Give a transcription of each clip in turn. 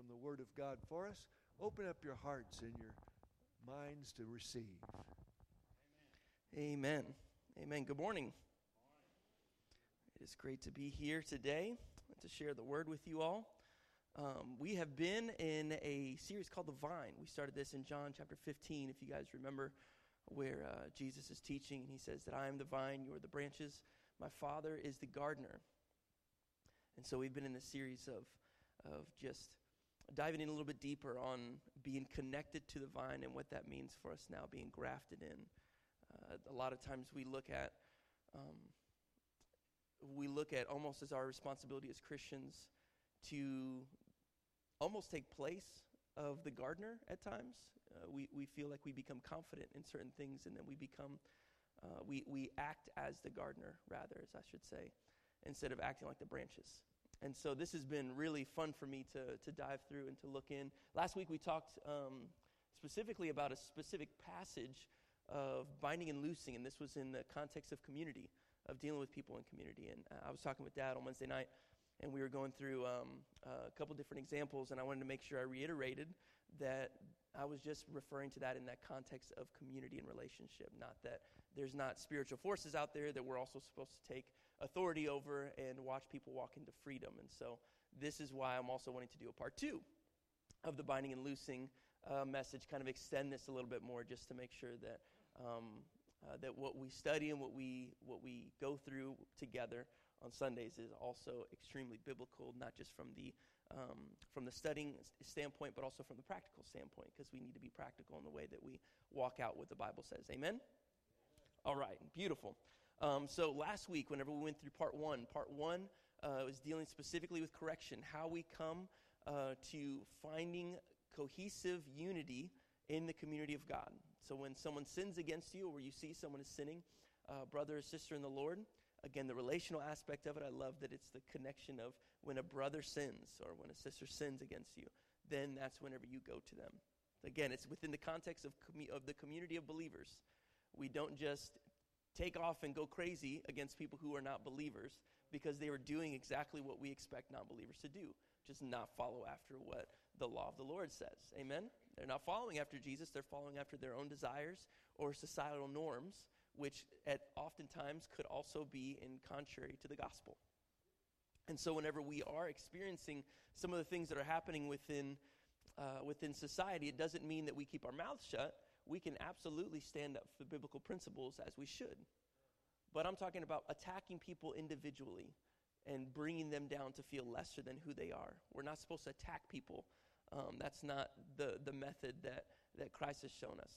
from the Word of God for us. Open up your hearts and your minds to receive. Amen. Amen. Good morning. It is great to be here today to share the Word with you all. Um, we have been in a series called The Vine. We started this in John chapter 15, if you guys remember, where uh, Jesus is teaching and he says that I am the vine, you are the branches. My Father is the gardener. And so we've been in this series of, of just diving in a little bit deeper on being connected to the vine and what that means for us now being grafted in. Uh, a lot of times we look at um, we look at almost as our responsibility as Christians to almost take place of the gardener at times. Uh, we, we feel like we become confident in certain things and then we become, uh, we, we act as the gardener, rather, as I should say, instead of acting like the branches. And so this has been really fun for me to, to dive through and to look in. Last week we talked um, specifically about a specific passage of binding and loosing, and this was in the context of community, of dealing with people in community. And I was talking with Dad on Wednesday night, and we were going through um, a couple different examples, and I wanted to make sure I reiterated that I was just referring to that in that context of community and relationship, not that there's not spiritual forces out there that we're also supposed to take authority over and watch people walk into freedom. And so this is why I'm also wanting to do a part two of the binding and loosing uh, message, kind of extend this a little bit more just to make sure that. Um, uh, that what we study and what we what we go through together on Sundays is also extremely biblical, not just from the um, from the studying standpoint, but also from the practical standpoint, because we need to be practical in the way that we walk out what the Bible says. Amen. All right, beautiful. Um, so last week, whenever we went through part one, part one uh, was dealing specifically with correction, how we come uh, to finding cohesive unity in the community of God. So when someone sins against you, or you see someone is sinning, uh, brother or sister in the Lord, again, the relational aspect of it, I love that it's the connection of when a brother sins or when a sister sins against you, then that's whenever you go to them. Again, it's within the context of, of the community of believers. We don't just take off and go crazy against people who are not believers because they are doing exactly what we expect non believers to do, just not follow after what the law of the Lord says. Amen? They're not following after Jesus, they're following after their own desires or societal norms, which at oftentimes could also be in contrary to the gospel. And so, whenever we are experiencing some of the things that are happening within, uh, within society, it doesn't mean that we keep our mouths shut we can absolutely stand up for biblical principles as we should. But I'm talking about attacking people individually and bringing them down to feel lesser than who they are. We're not supposed to attack people. Um, that's not the, the method that, that Christ has shown us.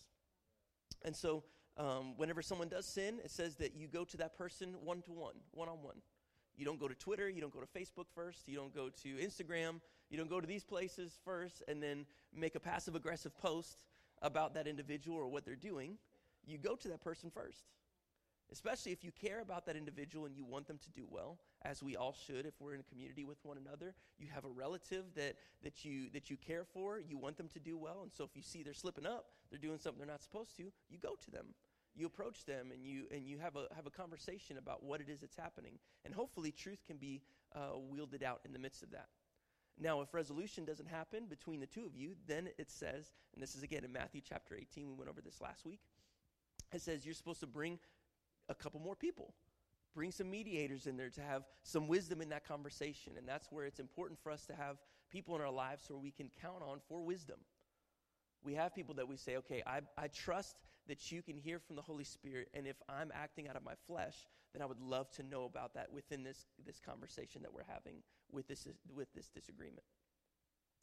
And so, um, whenever someone does sin, it says that you go to that person one to one, one on one. You don't go to Twitter, you don't go to Facebook first, you don't go to Instagram, you don't go to these places first and then make a passive aggressive post about that individual or what they're doing, you go to that person first. Especially if you care about that individual and you want them to do well, as we all should if we're in a community with one another. You have a relative that, that, you, that you care for, you want them to do well. And so if you see they're slipping up, they're doing something they're not supposed to, you go to them. You approach them and you, and you have, a, have a conversation about what it is that's happening. And hopefully, truth can be uh, wielded out in the midst of that. Now, if resolution doesn't happen between the two of you, then it says, and this is again in Matthew chapter 18, we went over this last week, it says you're supposed to bring a couple more people. Bring some mediators in there to have some wisdom in that conversation. And that's where it's important for us to have people in our lives where we can count on for wisdom. We have people that we say, okay, I, I trust that you can hear from the Holy Spirit, and if I'm acting out of my flesh, then I would love to know about that within this, this conversation that we're having with this, with this disagreement.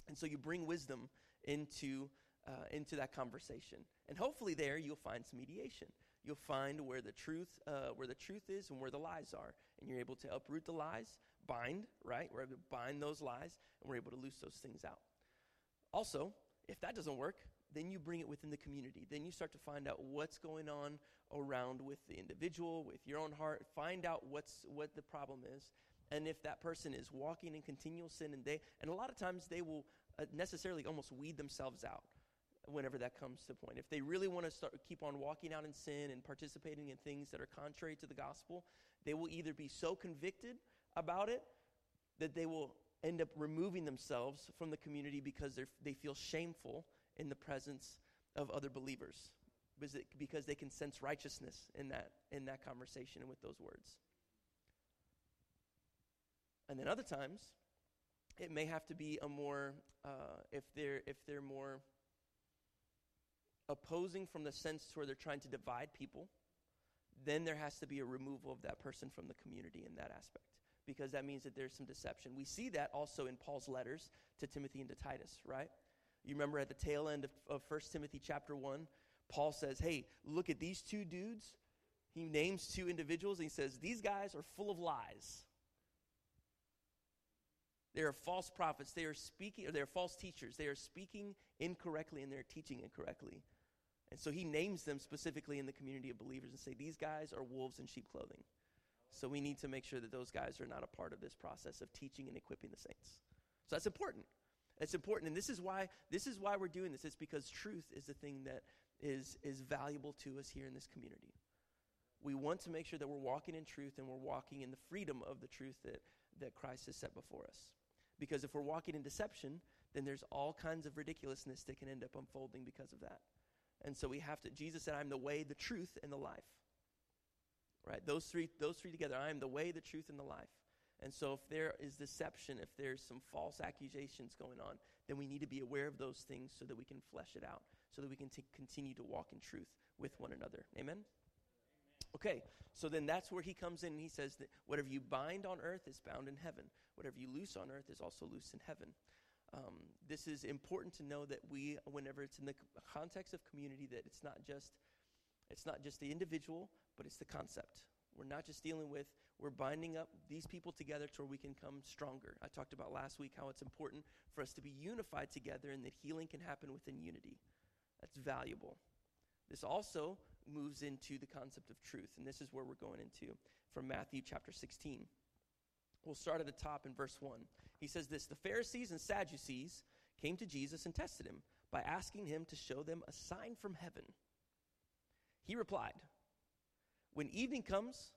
And so you bring wisdom into, uh, into that conversation. And hopefully there you'll find some mediation. You'll find where the truth, uh, where the truth is and where the lies are. And you're able to uproot the lies, bind, right? We're able to bind those lies, and we're able to loose those things out. Also, if that doesn't work, then you bring it within the community. Then you start to find out what's going on around with the individual, with your own heart. Find out what's what the problem is, and if that person is walking in continual sin, and they and a lot of times they will uh, necessarily almost weed themselves out whenever that comes to point. If they really want to start keep on walking out in sin and participating in things that are contrary to the gospel, they will either be so convicted about it that they will end up removing themselves from the community because they feel shameful in the presence of other believers because they can sense righteousness in that, in that conversation and with those words. And then other times, it may have to be a more, uh, if, they're, if they're more opposing from the sense where they're trying to divide people, then there has to be a removal of that person from the community in that aspect because that means that there's some deception. We see that also in Paul's letters to Timothy and to Titus, right? You remember at the tail end of, of 1 Timothy chapter 1, Paul says, Hey, look at these two dudes. He names two individuals and he says, These guys are full of lies. They are false prophets. They are speaking, or they are false teachers. They are speaking incorrectly and they're teaching incorrectly. And so he names them specifically in the community of believers and say, These guys are wolves in sheep clothing. So we need to make sure that those guys are not a part of this process of teaching and equipping the saints. So that's important. It's important, and this is why this is why we're doing this. It's because truth is the thing that is is valuable to us here in this community. We want to make sure that we're walking in truth and we're walking in the freedom of the truth that, that Christ has set before us. Because if we're walking in deception, then there's all kinds of ridiculousness that can end up unfolding because of that. And so we have to Jesus said, I'm the way, the truth, and the life. Right? Those three, those three together. I am the way, the truth, and the life. And so if there is deception, if there's some false accusations going on, then we need to be aware of those things so that we can flesh it out, so that we can t- continue to walk in truth with one another. Amen? Okay, so then that's where he comes in and he says that whatever you bind on earth is bound in heaven. Whatever you loose on earth is also loose in heaven. Um, this is important to know that we, whenever it's in the context of community, that it's not just it's not just the individual, but it's the concept. We're not just dealing with, we're binding up these people together to where we can come stronger. I talked about last week how it's important for us to be unified together and that healing can happen within unity. That's valuable. This also moves into the concept of truth, and this is where we're going into from Matthew chapter 16. We'll start at the top in verse 1. He says this The Pharisees and Sadducees came to Jesus and tested him by asking him to show them a sign from heaven. He replied, When evening comes,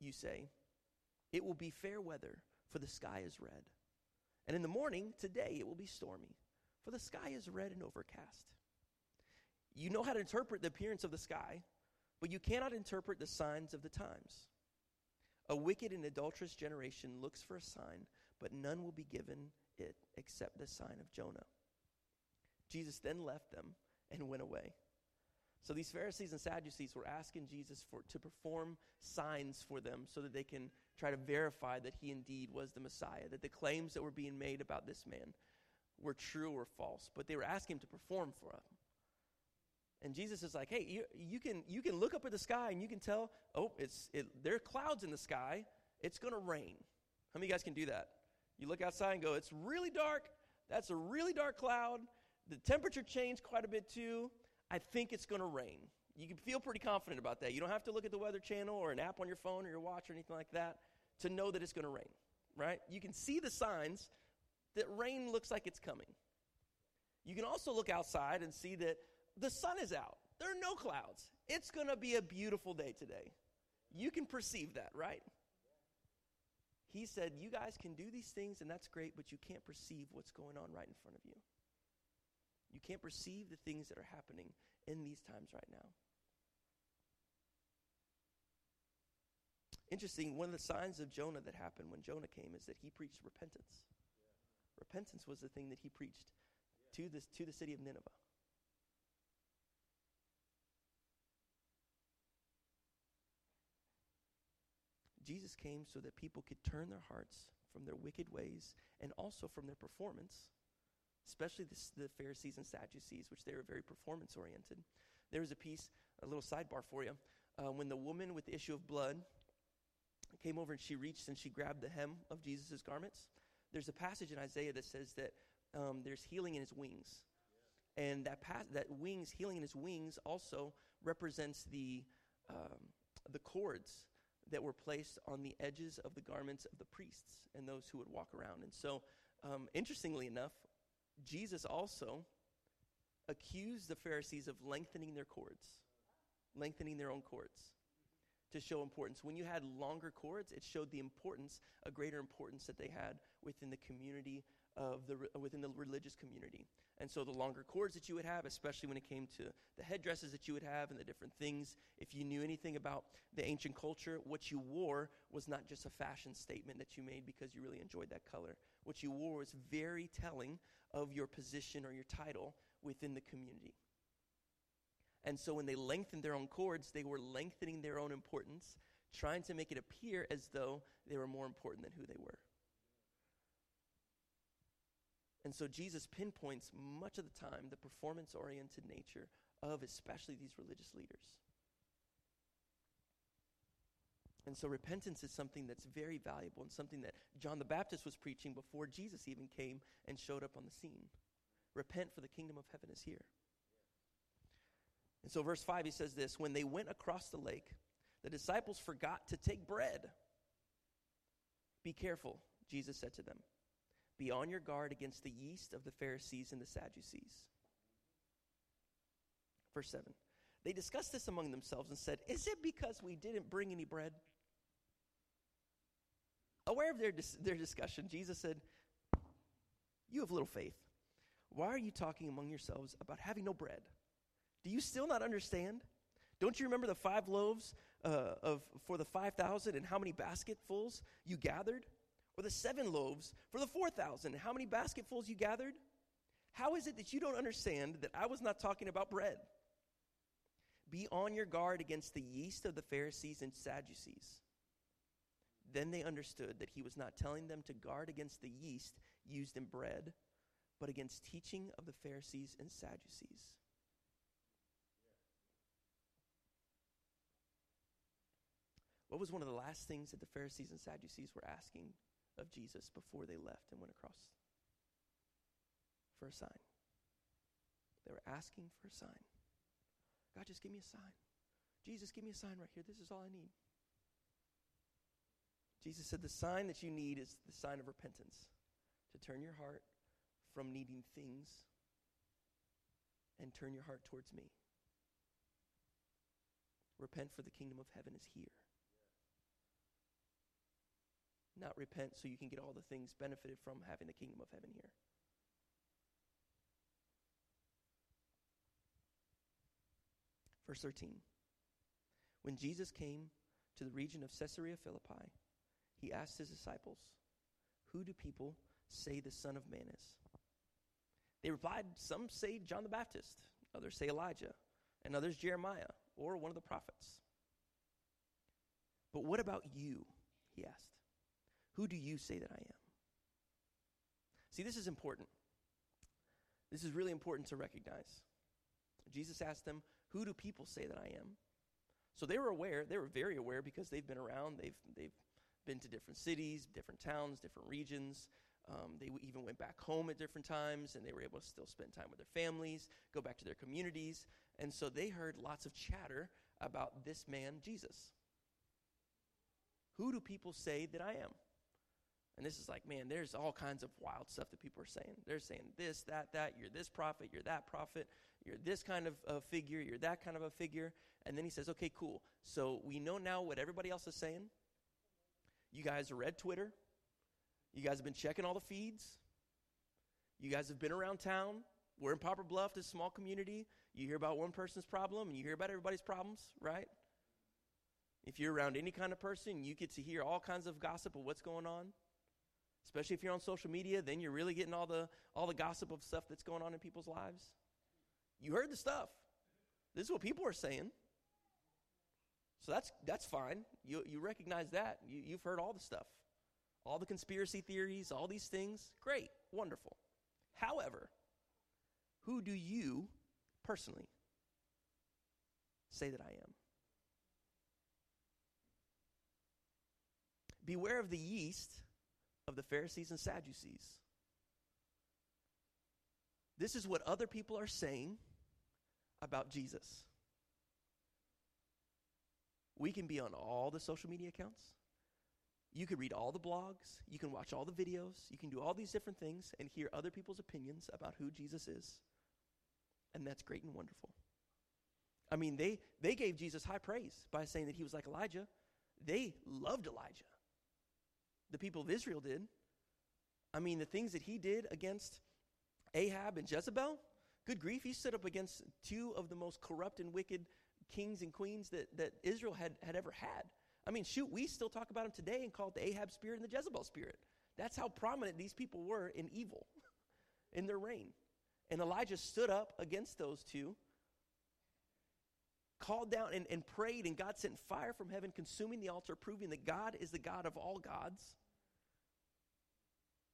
you say, it will be fair weather, for the sky is red. And in the morning, today, it will be stormy, for the sky is red and overcast. You know how to interpret the appearance of the sky, but you cannot interpret the signs of the times. A wicked and adulterous generation looks for a sign, but none will be given it except the sign of Jonah. Jesus then left them and went away. So these Pharisees and Sadducees were asking Jesus for, to perform signs for them so that they can try to verify that he indeed was the Messiah, that the claims that were being made about this man were true or false. But they were asking him to perform for them. And Jesus is like, hey, you, you, can, you can look up at the sky and you can tell, oh, it's, it, there are clouds in the sky. It's going to rain. How many of you guys can do that? You look outside and go, it's really dark. That's a really dark cloud. The temperature changed quite a bit too. I think it's going to rain. You can feel pretty confident about that. You don't have to look at the Weather Channel or an app on your phone or your watch or anything like that to know that it's going to rain, right? You can see the signs that rain looks like it's coming. You can also look outside and see that the sun is out. There are no clouds. It's going to be a beautiful day today. You can perceive that, right? He said, You guys can do these things, and that's great, but you can't perceive what's going on right in front of you. You can't perceive the things that are happening in these times right now. Interesting, one of the signs of Jonah that happened when Jonah came is that he preached repentance. Yeah. Repentance was the thing that he preached yeah. to, this, to the city of Nineveh. Jesus came so that people could turn their hearts from their wicked ways and also from their performance especially the, the Pharisees and Sadducees, which they were very performance oriented. There was a piece, a little sidebar for you. Uh, when the woman with the issue of blood came over and she reached and she grabbed the hem of Jesus' garments, there's a passage in Isaiah that says that um, there's healing in his wings. And that, that wings, healing in his wings, also represents the, um, the cords that were placed on the edges of the garments of the priests and those who would walk around. And so, um, interestingly enough, Jesus also accused the Pharisees of lengthening their cords, lengthening their own cords to show importance. When you had longer cords, it showed the importance, a greater importance that they had within the community of the within the religious community. And so the longer cords that you would have, especially when it came to the headdresses that you would have and the different things, if you knew anything about the ancient culture, what you wore was not just a fashion statement that you made because you really enjoyed that color. What you wore was very telling of your position or your title within the community. And so when they lengthened their own cords, they were lengthening their own importance, trying to make it appear as though they were more important than who they were. And so Jesus pinpoints much of the time the performance oriented nature of especially these religious leaders. And so repentance is something that's very valuable and something that John the Baptist was preaching before Jesus even came and showed up on the scene. Repent, for the kingdom of heaven is here. And so, verse 5, he says this When they went across the lake, the disciples forgot to take bread. Be careful, Jesus said to them. Be on your guard against the yeast of the Pharisees and the Sadducees. Verse 7. They discussed this among themselves and said, Is it because we didn't bring any bread? Aware of their, dis- their discussion, Jesus said, You have little faith. Why are you talking among yourselves about having no bread? Do you still not understand? Don't you remember the five loaves uh, of, for the 5,000 and how many basketfuls you gathered? Or the seven loaves for the 4,000 how many basketfuls you gathered? How is it that you don't understand that I was not talking about bread? Be on your guard against the yeast of the Pharisees and Sadducees. Then they understood that he was not telling them to guard against the yeast used in bread, but against teaching of the Pharisees and Sadducees. What was one of the last things that the Pharisees and Sadducees were asking of Jesus before they left and went across? For a sign. They were asking for a sign. God, just give me a sign. Jesus, give me a sign right here. This is all I need. Jesus said, The sign that you need is the sign of repentance to turn your heart from needing things and turn your heart towards me. Repent, for the kingdom of heaven is here not repent so you can get all the things benefited from having the kingdom of heaven here. Verse 13. When Jesus came to the region of Caesarea Philippi, he asked his disciples, Who do people say the Son of Man is? They replied, Some say John the Baptist, others say Elijah, and others Jeremiah, or one of the prophets. But what about you? He asked. Who do you say that I am? See, this is important. This is really important to recognize. Jesus asked them, Who do people say that I am? So they were aware, they were very aware because they've been around, they've, they've been to different cities, different towns, different regions. Um, they even went back home at different times and they were able to still spend time with their families, go back to their communities. And so they heard lots of chatter about this man, Jesus. Who do people say that I am? And this is like, man, there's all kinds of wild stuff that people are saying. They're saying this, that, that. You're this prophet, you're that prophet, you're this kind of uh, figure, you're that kind of a figure. And then he says, okay, cool. So we know now what everybody else is saying. You guys read Twitter. You guys have been checking all the feeds. You guys have been around town. We're in Poplar Bluff, this small community. You hear about one person's problem and you hear about everybody's problems, right? If you're around any kind of person, you get to hear all kinds of gossip of what's going on especially if you're on social media then you're really getting all the all the gossip of stuff that's going on in people's lives. You heard the stuff. This is what people are saying. So that's that's fine. You you recognize that. You, you've heard all the stuff. All the conspiracy theories all these things. Great. Wonderful. However who do you personally say that i am? Beware of the yeast of the Pharisees and Sadducees. This is what other people are saying about Jesus. We can be on all the social media accounts. You can read all the blogs. You can watch all the videos. You can do all these different things and hear other people's opinions about who Jesus is. And that's great and wonderful. I mean, they, they gave Jesus high praise by saying that he was like Elijah. They loved Elijah. The people of Israel did. I mean, the things that he did against Ahab and Jezebel, good grief, he stood up against two of the most corrupt and wicked kings and queens that, that Israel had, had ever had. I mean, shoot, we still talk about them today and call it the Ahab spirit and the Jezebel spirit. That's how prominent these people were in evil in their reign. And Elijah stood up against those two, called down and, and prayed, and God sent fire from heaven, consuming the altar, proving that God is the God of all gods.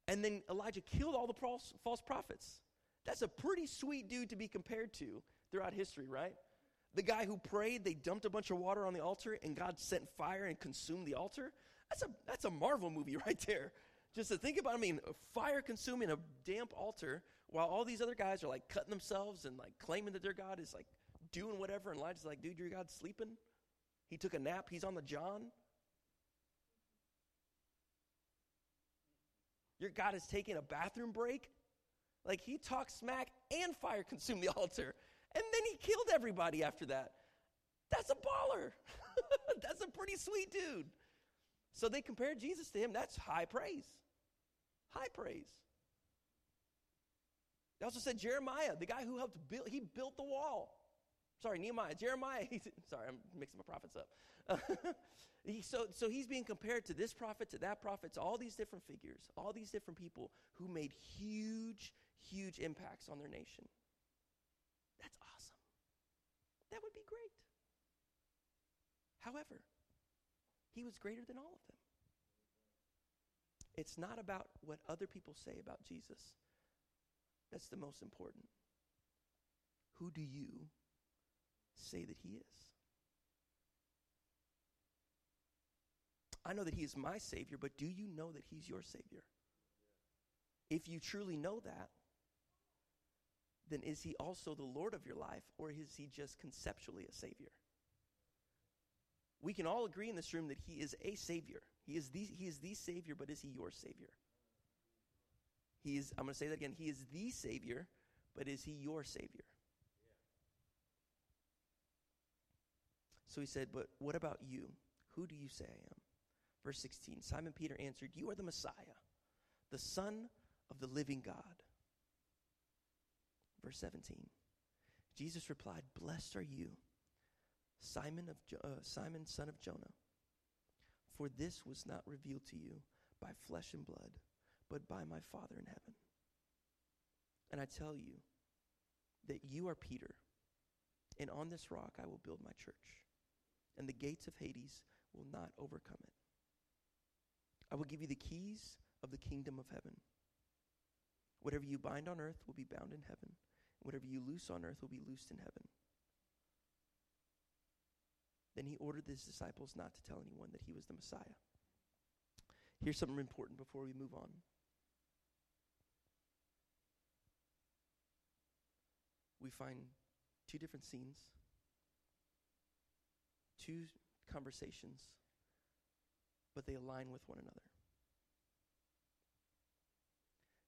And then Elijah killed all the false, prophets. That's a pretty sweet dude to be compared to throughout history, right? The guy who prayed, they dumped a bunch of water on the altar, and God sent fire and consumed the altar. That's a, that's a Marvel movie right there. Just to think about, I mean, fire consuming a damp altar while all these other guys are like cutting themselves and like claiming that their God is like doing whatever. And Elijah's like, dude, your God's sleeping. He took a nap. He's on the John. Your God is taking a bathroom break. Like he talked smack and fire consumed the altar. And then he killed everybody after that. That's a baller. That's a pretty sweet dude. So they compared Jesus to him. That's high praise. High praise. They also said Jeremiah, the guy who helped build, he built the wall. Sorry, Nehemiah. Jeremiah, He's, sorry, I'm mixing my prophets up. he, so, so he's being compared to this prophet, to that prophet, to all these different figures, all these different people who made huge, huge impacts on their nation. That's awesome. That would be great. However, he was greater than all of them. It's not about what other people say about Jesus. That's the most important. Who do you say that he is? I know that he is my Savior, but do you know that he's your Savior? If you truly know that, then is he also the Lord of your life, or is he just conceptually a Savior? We can all agree in this room that he is a Savior. He is the, he is the Savior, but is he your Savior? He is, I'm going to say that again. He is the Savior, but is he your Savior? So he said, But what about you? Who do you say I am? Verse 16 Simon Peter answered, You are the Messiah, the Son of the living God. Verse 17 Jesus replied, Blessed are you, Simon, of jo- uh, Simon, son of Jonah. For this was not revealed to you by flesh and blood, but by my Father in heaven. And I tell you that you are Peter, and on this rock I will build my church, and the gates of Hades will not overcome it. I will give you the keys of the kingdom of heaven. Whatever you bind on earth will be bound in heaven, and whatever you loose on earth will be loosed in heaven. Then he ordered his disciples not to tell anyone that he was the Messiah. Here's something important before we move on. We find two different scenes, two conversations, but they align with one another.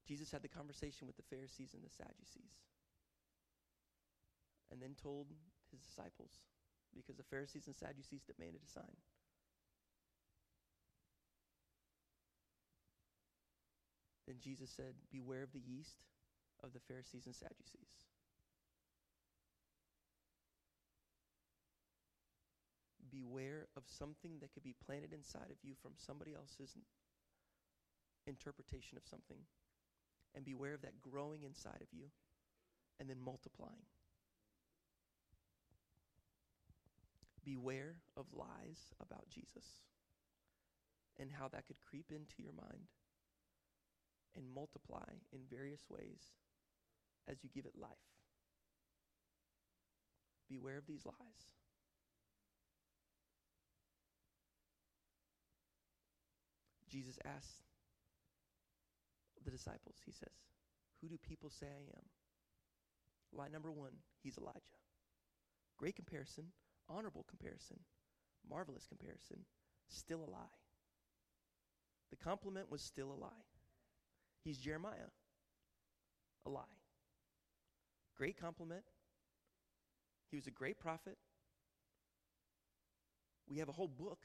Jesus had the conversation with the Pharisees and the Sadducees, and then told his disciples because the Pharisees and Sadducees demanded a sign. Then Jesus said, Beware of the yeast of the Pharisees and Sadducees. Beware of something that could be planted inside of you from somebody else's interpretation of something. And beware of that growing inside of you and then multiplying. beware of lies about Jesus and how that could creep into your mind and multiply in various ways as you give it life. Beware of these lies. Jesus asks the disciples, he says, Who do people say I am? Lie number one, he's Elijah. Great comparison honorable comparison, marvelous comparison, still a lie. The compliment was still a lie. He's Jeremiah, a lie. Great compliment. He was a great prophet. We have a whole book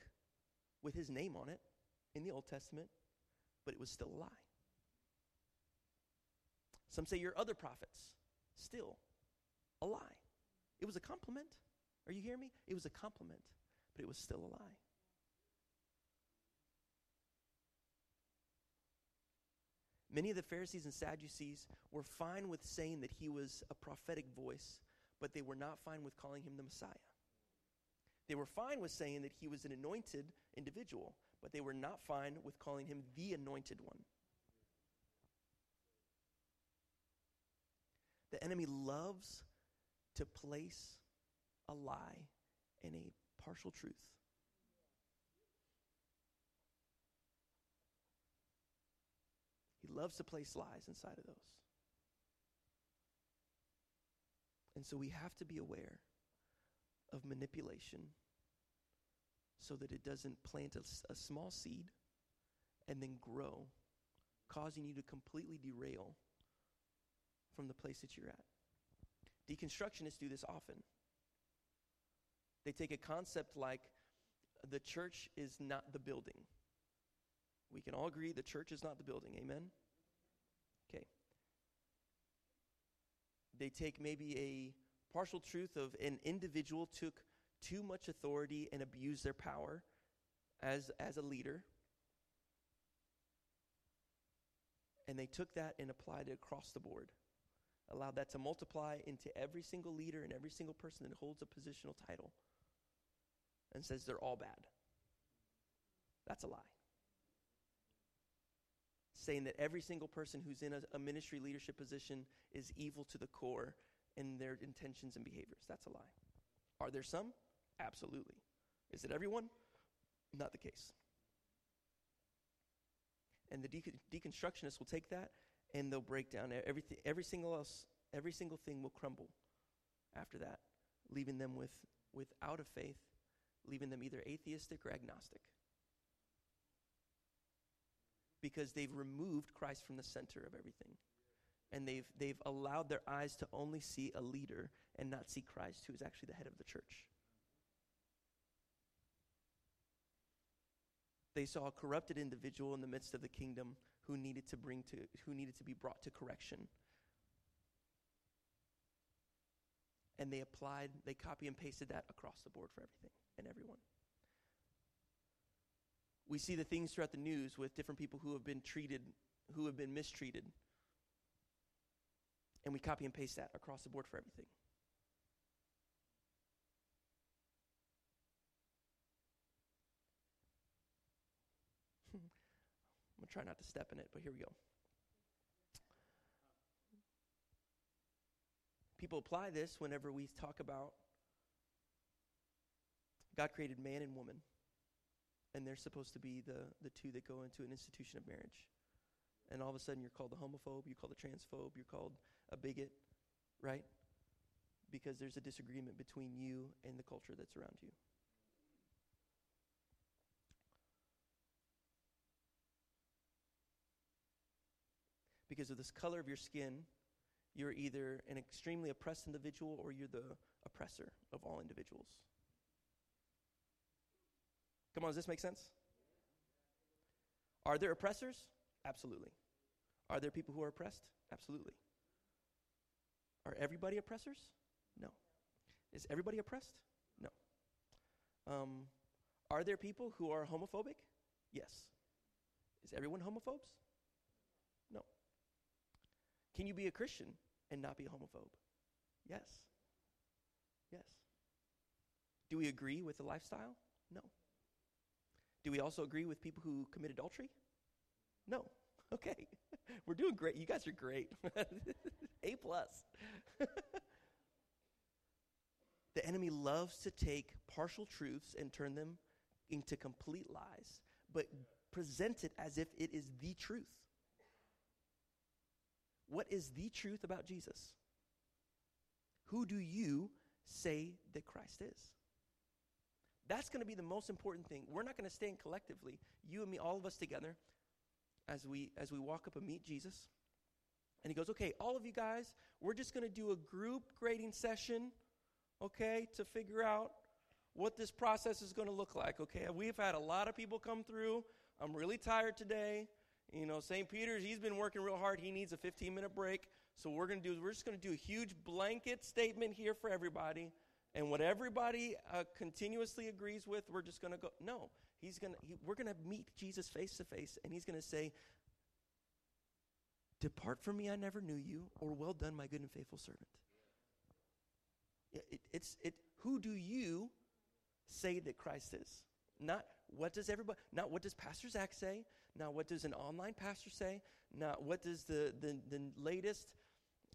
with his name on it in the Old Testament, but it was still a lie. Some say you're other prophets. Still a lie. It was a compliment. Are you hearing me? It was a compliment, but it was still a lie. Many of the Pharisees and Sadducees were fine with saying that he was a prophetic voice, but they were not fine with calling him the Messiah. They were fine with saying that he was an anointed individual, but they were not fine with calling him the anointed one. The enemy loves to place a lie in a partial truth. He loves to place lies inside of those. And so we have to be aware of manipulation so that it doesn't plant a, a, small seed and then grow, causing you to completely derail from the place that you're at. Deconstructionists do this often. They take a concept like the church is not the building. We can all agree the church is not the building. Amen? Okay. They take maybe a partial truth of an individual took too much authority and abuse their power as, as a leader. And they took that and applied it across the board. Allowed that to multiply into every single leader and every single person that holds a positional title and says they're all bad. That's a lie. Saying that every single person who's in a, a ministry leadership position is evil to the core in their intentions and behaviors. That's a lie. Are there some? Absolutely. Is it everyone? Not the case. And the deconstructionists will take that and they'll break down everything. Every single else, every single thing will crumble after that, leaving them with without a faith leaving them either atheistic or agnostic. Because they've removed Christ from the center of everything. And they've, they've allowed their eyes to only see a leader and not see Christ, who is actually the head of the church. They saw a corrupted individual in the midst of the kingdom who needed to bring to who needed to be brought to correction and they applied, they copy and pasted that across the board for everything and everyone. We see the things throughout the news with different people who have been treated, who have been mistreated. And we copy and paste that across the board for everything. I'm going to try not to step in it, but here we go. people apply this whenever we talk about God created man and woman, and they're supposed to be the, the two that go into an institution of marriage. And all of a sudden, you're called a homophobe, you're called a transphobe, you're called a bigot, right? Because there's a disagreement between you and the culture that's around you. Because of this color of your skin, you're either an extremely oppressed individual or you're the oppressor of all individuals. Come on, does this make sense? Are there oppressors? Absolutely. Are there people who are oppressed? Absolutely. Are everybody oppressors? No. Is everybody oppressed? No. Um, are there people who are homophobic? Yes. Is everyone homophobes? Can you be a Christian and not be a homophobe? Yes. Yes. Do we agree with the lifestyle? No. Do we also agree with people who commit adultery? No. Okay. We're doing great. You guys are great. a plus. the enemy loves to take partial truths and turn them into complete lies, but present it as if it is the truth. What is the truth about Jesus? Who do you say that Christ is? That's going to be the most important thing. We're not going to stand collectively, you and me, all of us together, as we as we walk up and meet Jesus. And he goes, "Okay, all of you guys, we're just going to do a group grading session, okay, to figure out what this process is going to look like. Okay, we've had a lot of people come through. I'm really tired today. You know, St. Peter's, he's been working real hard. He needs a 15 minute break. So we're going to do is we're just going to do a huge blanket statement here for everybody, and what everybody uh, continuously agrees with, we're just going to go. No, he's going to. He, we're going to meet Jesus face to face, and he's going to say, "Depart from me, I never knew you," or "Well done, my good and faithful servant." It, it's it. Who do you say that Christ is? Not what does everybody. Not what does Pastor Zach say. Not what does an online pastor say. Not what does the the, the latest.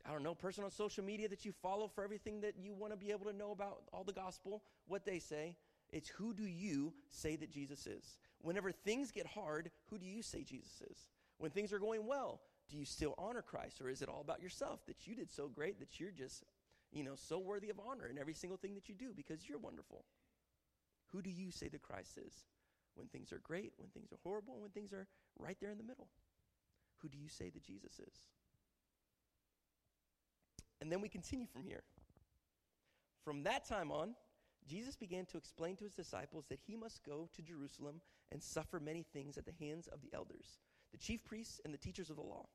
I don't know, person on social media that you follow for everything that you want to be able to know about all the gospel, what they say. It's who do you say that Jesus is? Whenever things get hard, who do you say Jesus is? When things are going well, do you still honor Christ or is it all about yourself that you did so great that you're just, you know, so worthy of honor in every single thing that you do because you're wonderful? Who do you say that Christ is? When things are great, when things are horrible, and when things are right there in the middle? Who do you say that Jesus is? And then we continue from here. From that time on, Jesus began to explain to his disciples that he must go to Jerusalem and suffer many things at the hands of the elders, the chief priests, and the teachers of the law,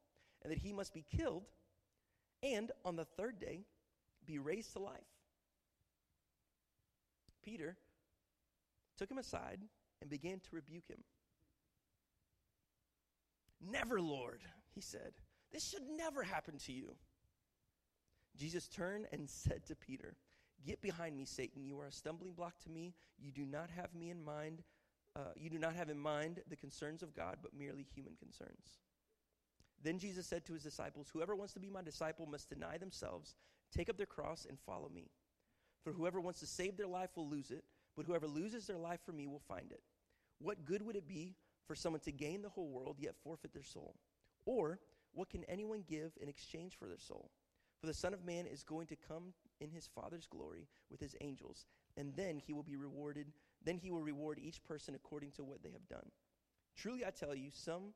and that he must be killed and on the third day be raised to life. Peter took him aside and began to rebuke him. Never, Lord, he said. This should never happen to you. Jesus turned and said to Peter, Get behind me, Satan. You are a stumbling block to me. You do not have me in mind. Uh, you do not have in mind the concerns of God, but merely human concerns. Then Jesus said to his disciples, Whoever wants to be my disciple must deny themselves, take up their cross, and follow me. For whoever wants to save their life will lose it, but whoever loses their life for me will find it. What good would it be for someone to gain the whole world yet forfeit their soul? Or what can anyone give in exchange for their soul? For the Son of Man is going to come in his Father's glory with his angels, and then he will be rewarded. Then he will reward each person according to what they have done. Truly, I tell you, some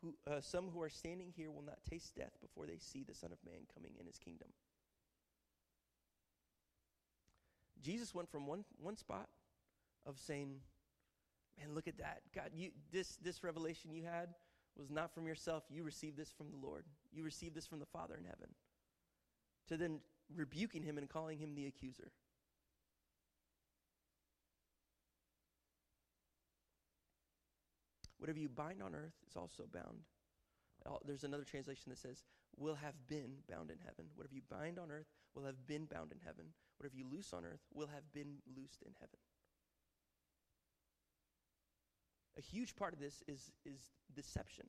who, uh, some who are standing here will not taste death before they see the Son of Man coming in his kingdom. Jesus went from one, one spot of saying, Man, look at that. God, you, this, this revelation you had was not from yourself. You received this from the Lord. You received this from the Father in heaven to then rebuking him and calling him the accuser. Whatever you bind on earth is also bound. There's another translation that says, will have been bound in heaven. Whatever you bind on earth will have been bound in heaven. Whatever you loose on earth will have been loosed in heaven. A huge part of this is, is deception.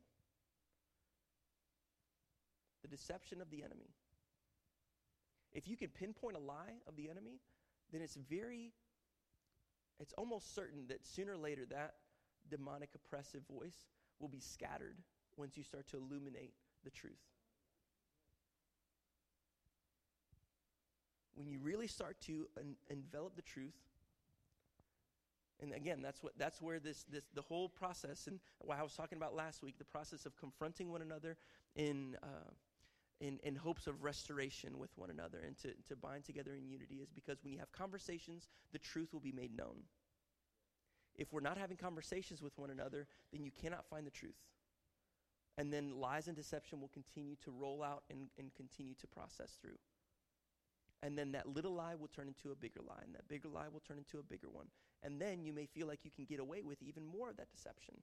The deception of the enemy. If you can pinpoint a lie of the enemy, then it's very, it's almost certain that sooner or later that demonic oppressive voice will be scattered once you start to illuminate the truth. When you really start to en- envelop the truth, and again, that's what that's where this this the whole process and what I was talking about last week, the process of confronting one another in uh, in, in hopes of restoration with one another and to, to bind together in unity is because when you have conversations, the truth will be made known. If we're not having conversations with one another, then you cannot find the truth. And then lies and deception will continue to roll out and, and continue to process through. And then that little lie will turn into a bigger lie, and that bigger lie will turn into a bigger one. And then you may feel like you can get away with even more of that deception.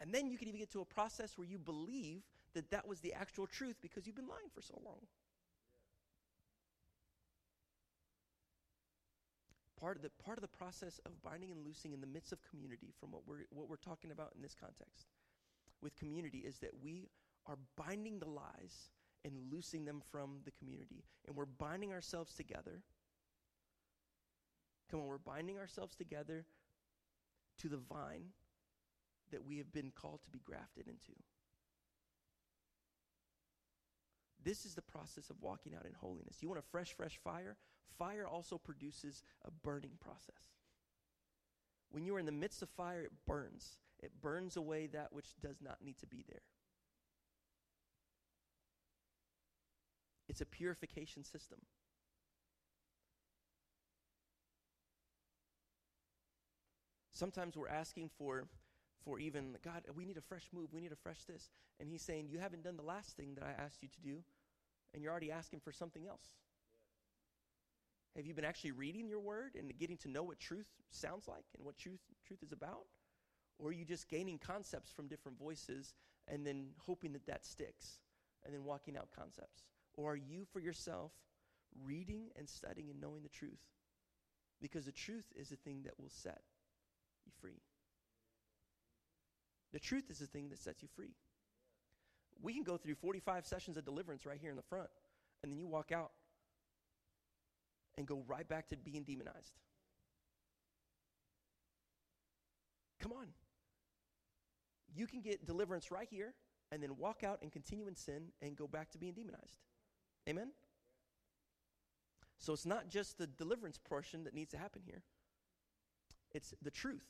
And then you can even get to a process where you believe that that was the actual truth because you've been lying for so long. Part of the part of the process of binding and loosing in the midst of community from what we're what we're talking about in this context with community is that we are binding the lies and loosing them from the community. And we're binding ourselves together. Come on, we're binding ourselves together to the vine that we have been called to be grafted into. This is the process of walking out in holiness. You want a fresh, fresh fire? Fire also produces a burning process. When you are in the midst of fire, it burns. It burns away that which does not need to be there. It's a purification system. Sometimes we're asking for for even, God, we need a fresh move. We need a fresh this. And He's saying, You haven't done the last thing that I asked you to do, and you're already asking for something else. Have you been actually reading your word and getting to know what truth sounds like and what truth, truth is about? Or are you just gaining concepts from different voices and then hoping that that sticks and then walking out concepts? Or are you for yourself reading and studying and knowing the truth? Because the truth is the thing that will set you free. The truth is the thing that sets you free. We can go through 45 sessions of deliverance right here in the front, and then you walk out and go right back to being demonized. Come on. You can get deliverance right here and then walk out and continue in sin and go back to being demonized. Amen? So it's not just the deliverance portion that needs to happen here, it's the truth.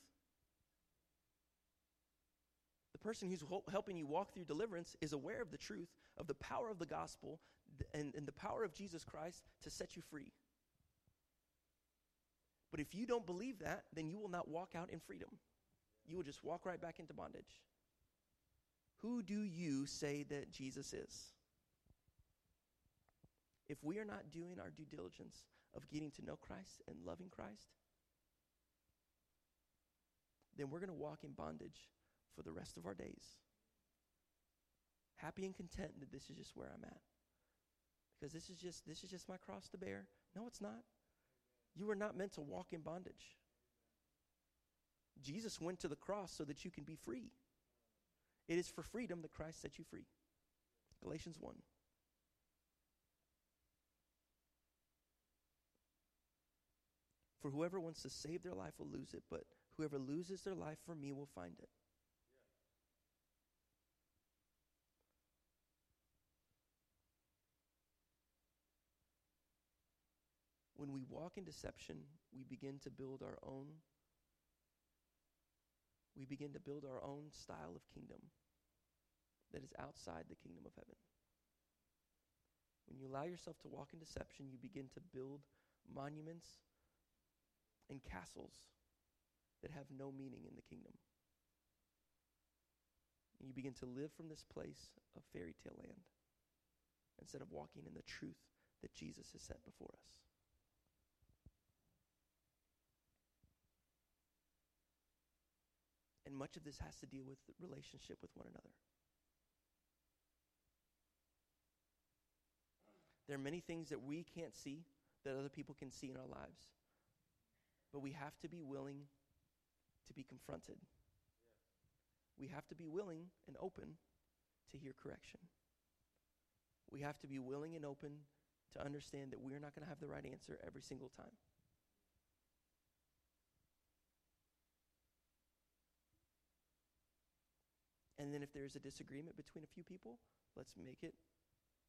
The person who's helping you walk through deliverance is aware of the truth, of the power of the gospel, and, and the power of Jesus Christ to set you free. But if you don't believe that, then you will not walk out in freedom. You will just walk right back into bondage. Who do you say that Jesus is? If we are not doing our due diligence of getting to know Christ and loving Christ, then we're going to walk in bondage for the rest of our days. Happy and content that this is just where I'm at. Because this is just this is just my cross to bear. No, it's not. You are not meant to walk in bondage. Jesus went to the cross so that you can be free. It is for freedom that Christ set you free. Galatians 1. For whoever wants to save their life will lose it, but whoever loses their life for me will find it. When we walk in deception, we begin to build our own we begin to build our own style of kingdom that is outside the kingdom of heaven. When you allow yourself to walk in deception, you begin to build monuments and castles that have no meaning in the kingdom. And you begin to live from this place of fairy tale land instead of walking in the truth that Jesus has set before us. And much of this has to deal with the relationship with one another. There are many things that we can't see that other people can see in our lives. But we have to be willing to be confronted. We have to be willing and open to hear correction. We have to be willing and open to understand that we're not going to have the right answer every single time. And then if there's a disagreement between a few people, let's make it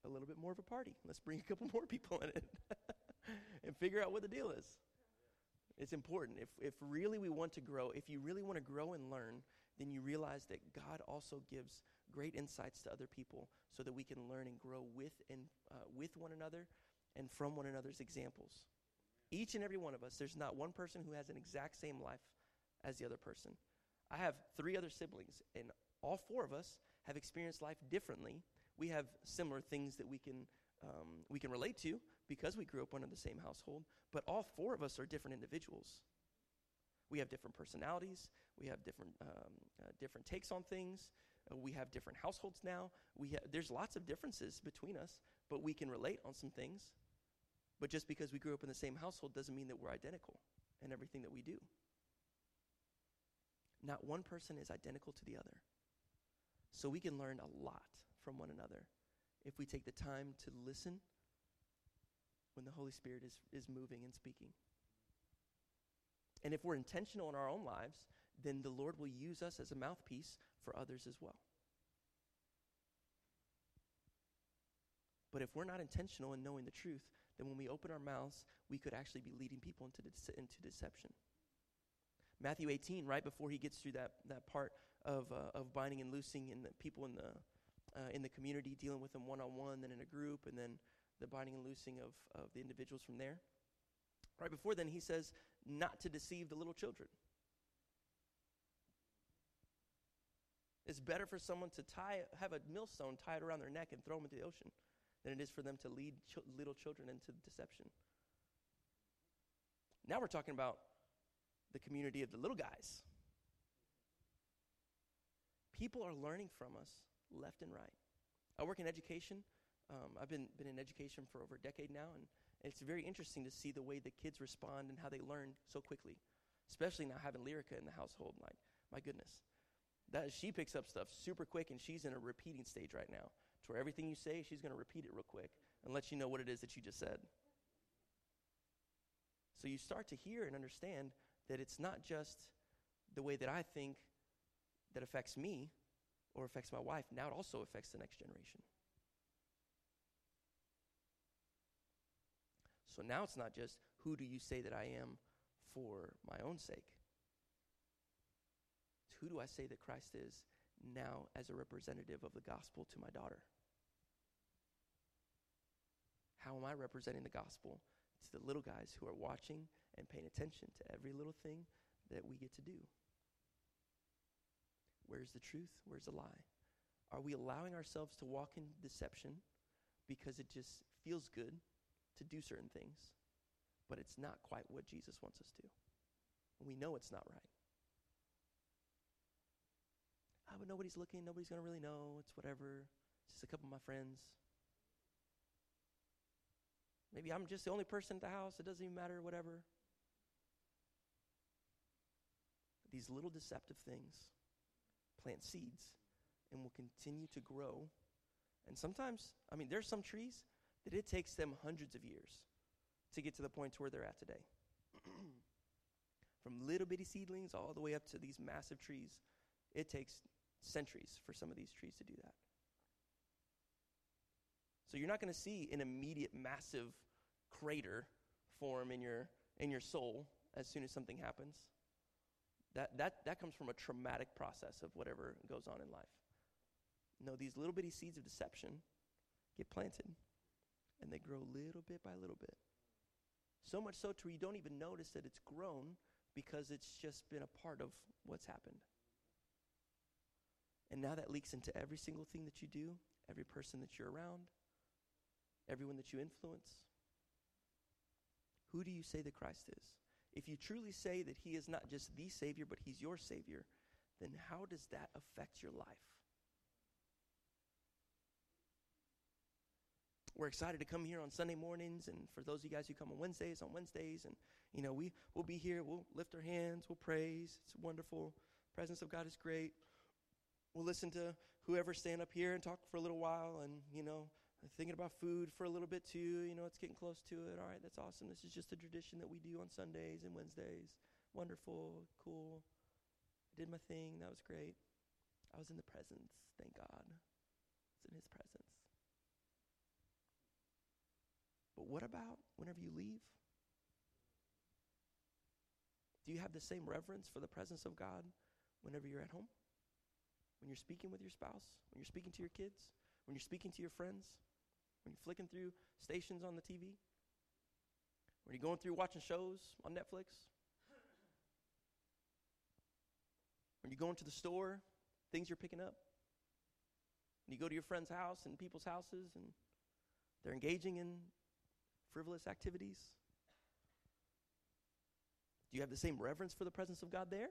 a little bit more of a party. Let's bring a couple more people in it and figure out what the deal is. It's important. If, if really we want to grow, if you really want to grow and learn, then you realize that God also gives great insights to other people so that we can learn and grow with, and, uh, with one another and from one another's examples. Each and every one of us, there's not one person who has an exact same life as the other person. I have three other siblings, and all four of us have experienced life differently. We have similar things that we can um, we can relate to because we grew up under the same household. But all four of us are different individuals. We have different personalities. We have different um, uh, different takes on things. Uh, we have different households now. We ha- there's lots of differences between us, but we can relate on some things. But just because we grew up in the same household doesn't mean that we're identical in everything that we do. Not one person is identical to the other. So we can learn a lot from one another if we take the time to listen when the Holy Spirit is, is moving and speaking. And if we're intentional in our own lives, then the Lord will use us as a mouthpiece for others as well. But if we're not intentional in knowing the truth, then when we open our mouths, we could actually be leading people into, de- into deception. Matthew 18, right before he gets through that, that part of, uh, of binding and loosing and the people in the, uh, in the community, dealing with them one on one, then in a group, and then the binding and loosing of, of the individuals from there. Right before then, he says not to deceive the little children. It's better for someone to tie, have a millstone tied around their neck and throw them into the ocean than it is for them to lead ch- little children into deception. Now we're talking about the community of the little guys. People are learning from us left and right. I work in education. Um, I've been, been in education for over a decade now, and it's very interesting to see the way the kids respond and how they learn so quickly, especially now having Lyrica in the household. Like, my goodness. That she picks up stuff super quick, and she's in a repeating stage right now, to where everything you say, she's going to repeat it real quick and let you know what it is that you just said. So you start to hear and understand that it's not just the way that I think that affects me or affects my wife, now it also affects the next generation. So now it's not just who do you say that I am for my own sake? It's who do I say that Christ is now as a representative of the gospel to my daughter? How am I representing the gospel to the little guys who are watching and paying attention to every little thing that we get to do? Where's the truth? Where's the lie? Are we allowing ourselves to walk in deception because it just feels good to do certain things, but it's not quite what Jesus wants us to? We know it's not right. Oh, but nobody's looking. Nobody's going to really know. It's whatever. It's just a couple of my friends. Maybe I'm just the only person at the house. It doesn't even matter, whatever. These little deceptive things plant seeds and will continue to grow. And sometimes, I mean, there's some trees that it takes them hundreds of years to get to the point to where they're at today. From little bitty seedlings all the way up to these massive trees, it takes centuries for some of these trees to do that. So you're not going to see an immediate massive crater form in your in your soul as soon as something happens. That that that comes from a traumatic process of whatever goes on in life. No, these little bitty seeds of deception get planted and they grow little bit by little bit. So much so to you don't even notice that it's grown because it's just been a part of what's happened. And now that leaks into every single thing that you do, every person that you're around, everyone that you influence. Who do you say that Christ is? If you truly say that he is not just the Savior, but he's your Savior, then how does that affect your life? We're excited to come here on Sunday mornings, and for those of you guys who come on Wednesdays, on Wednesdays, and you know we we'll be here. We'll lift our hands. We'll praise. It's wonderful. Presence of God is great. We'll listen to whoever stand up here and talk for a little while, and you know thinking about food for a little bit too. You know, it's getting close to it. All right, that's awesome. This is just a tradition that we do on Sundays and Wednesdays. Wonderful, cool. I did my thing. That was great. I was in the presence. Thank God. It's in His presence. But what about whenever you leave? Do you have the same reverence for the presence of God whenever you're at home? When you're speaking with your spouse? When you're speaking to your kids? When you're speaking to your friends? When you're flicking through stations on the TV? When you're going through watching shows on Netflix? When you're going to the store, things you're picking up? When you go to your friend's house and people's houses and they're engaging in frivolous activities? Do you have the same reverence for the presence of God there?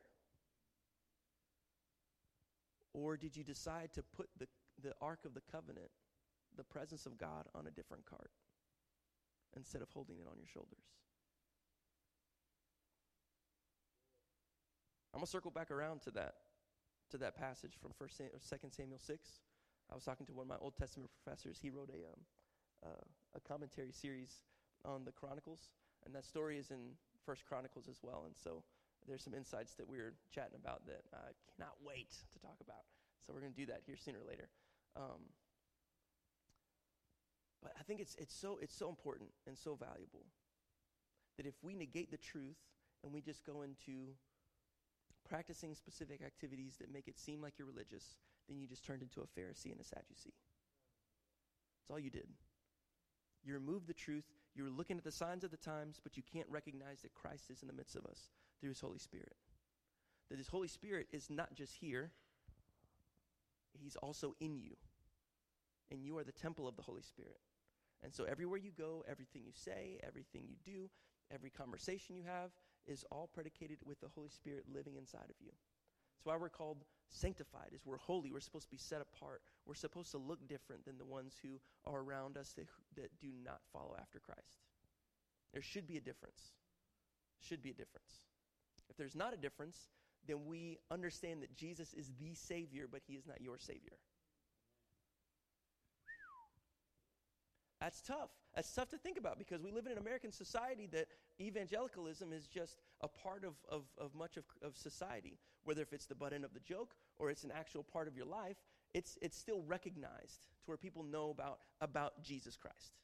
Or did you decide to put the, the Ark of the Covenant, the presence of God, on a different cart instead of holding it on your shoulders? I'm going to circle back around to that, to that passage from First Sam- 2 Samuel 6. I was talking to one of my Old Testament professors. He wrote a, um, uh, a commentary series on the Chronicles, and that story is in First Chronicles as well. And so there's some insights that we are chatting about that I cannot wait to talk about. So we're going to do that here sooner or later. Um, but I think it's it's so it's so important and so valuable that if we negate the truth and we just go into practicing specific activities that make it seem like you're religious, then you just turned into a Pharisee and a Sadducee. That's all you did. You removed the truth. You were looking at the signs of the times, but you can't recognize that Christ is in the midst of us through his Holy Spirit. That his Holy Spirit is not just here, He's also in you. And you are the temple of the Holy Spirit. And so everywhere you go, everything you say, everything you do, every conversation you have is all predicated with the Holy Spirit living inside of you. That's why we're called sanctified, is we're holy. We're supposed to be set apart. We're supposed to look different than the ones who are around us that, that do not follow after Christ. There should be a difference. Should be a difference. If there's not a difference, then we understand that Jesus is the Savior, but He is not your Savior. That's tough. That's tough to think about because we live in an American society that evangelicalism is just a part of, of, of much of, of society. Whether if it's the butt end of the joke or it's an actual part of your life, it's, it's still recognized to where people know about, about Jesus Christ.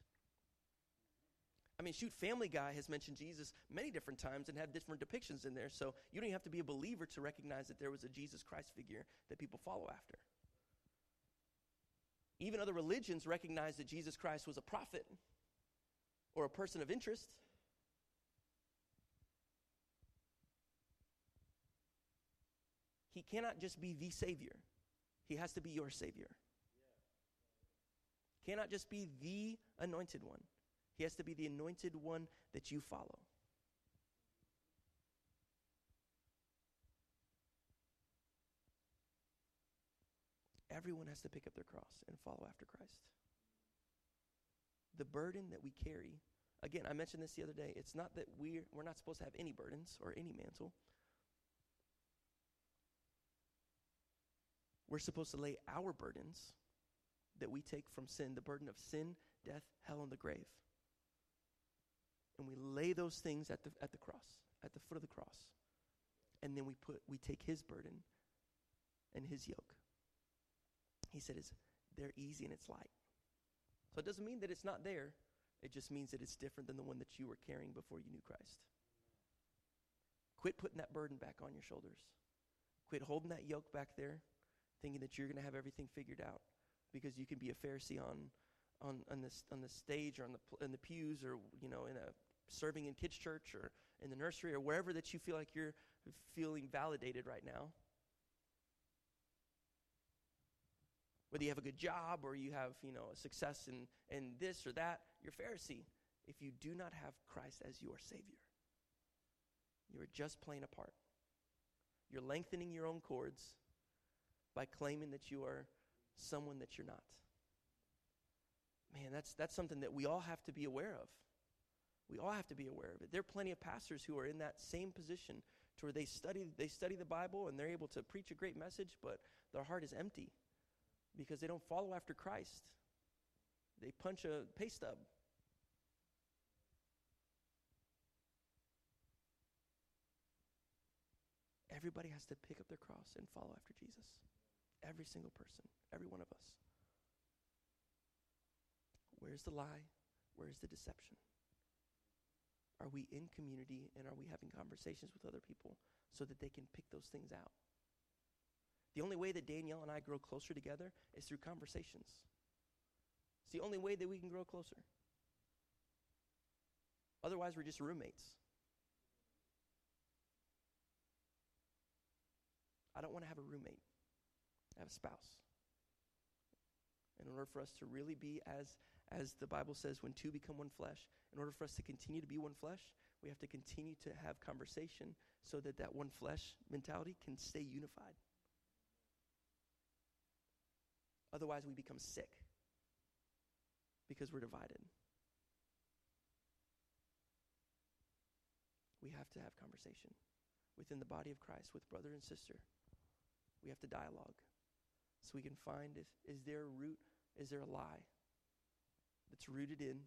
I mean, shoot, Family Guy has mentioned Jesus many different times and had different depictions in there, so you don't even have to be a believer to recognize that there was a Jesus Christ figure that people follow after. Even other religions recognize that Jesus Christ was a prophet or a person of interest. He cannot just be the Savior, He has to be your Savior. Cannot just be the anointed one, He has to be the anointed one that you follow. Everyone has to pick up their cross and follow after Christ. The burden that we carry, again, I mentioned this the other day, it's not that we're, we're not supposed to have any burdens or any mantle. We're supposed to lay our burdens that we take from sin, the burden of sin, death, hell, and the grave. And we lay those things at the, at the cross, at the foot of the cross. And then we, put, we take his burden and his yoke. He said, is they're easy and it's light. So it doesn't mean that it's not there. It just means that it's different than the one that you were carrying before you knew Christ. Quit putting that burden back on your shoulders. Quit holding that yoke back there, thinking that you're going to have everything figured out because you can be a Pharisee on, on, on, on the stage or on the, in the pews or, you know, in a serving in kids' church or in the nursery or wherever that you feel like you're feeling validated right now. Whether you have a good job or you have, you know, success in, in this or that, you're Pharisee. If you do not have Christ as your Savior, you are just playing a part. You're lengthening your own cords by claiming that you are someone that you're not. Man, that's, that's something that we all have to be aware of. We all have to be aware of it. There are plenty of pastors who are in that same position to where they study, they study the Bible and they're able to preach a great message, but their heart is empty because they don't follow after Christ. They punch a pay stub. Everybody has to pick up their cross and follow after Jesus. Every single person, every one of us. Where's the lie? Where's the deception? Are we in community and are we having conversations with other people so that they can pick those things out? The only way that Danielle and I grow closer together is through conversations. It's the only way that we can grow closer. Otherwise, we're just roommates. I don't want to have a roommate. I have a spouse. In order for us to really be as as the Bible says when two become one flesh, in order for us to continue to be one flesh, we have to continue to have conversation so that that one flesh mentality can stay unified. Otherwise, we become sick because we're divided. We have to have conversation within the body of Christ with brother and sister. We have to dialogue so we can find if, is there a root, is there a lie that's rooted in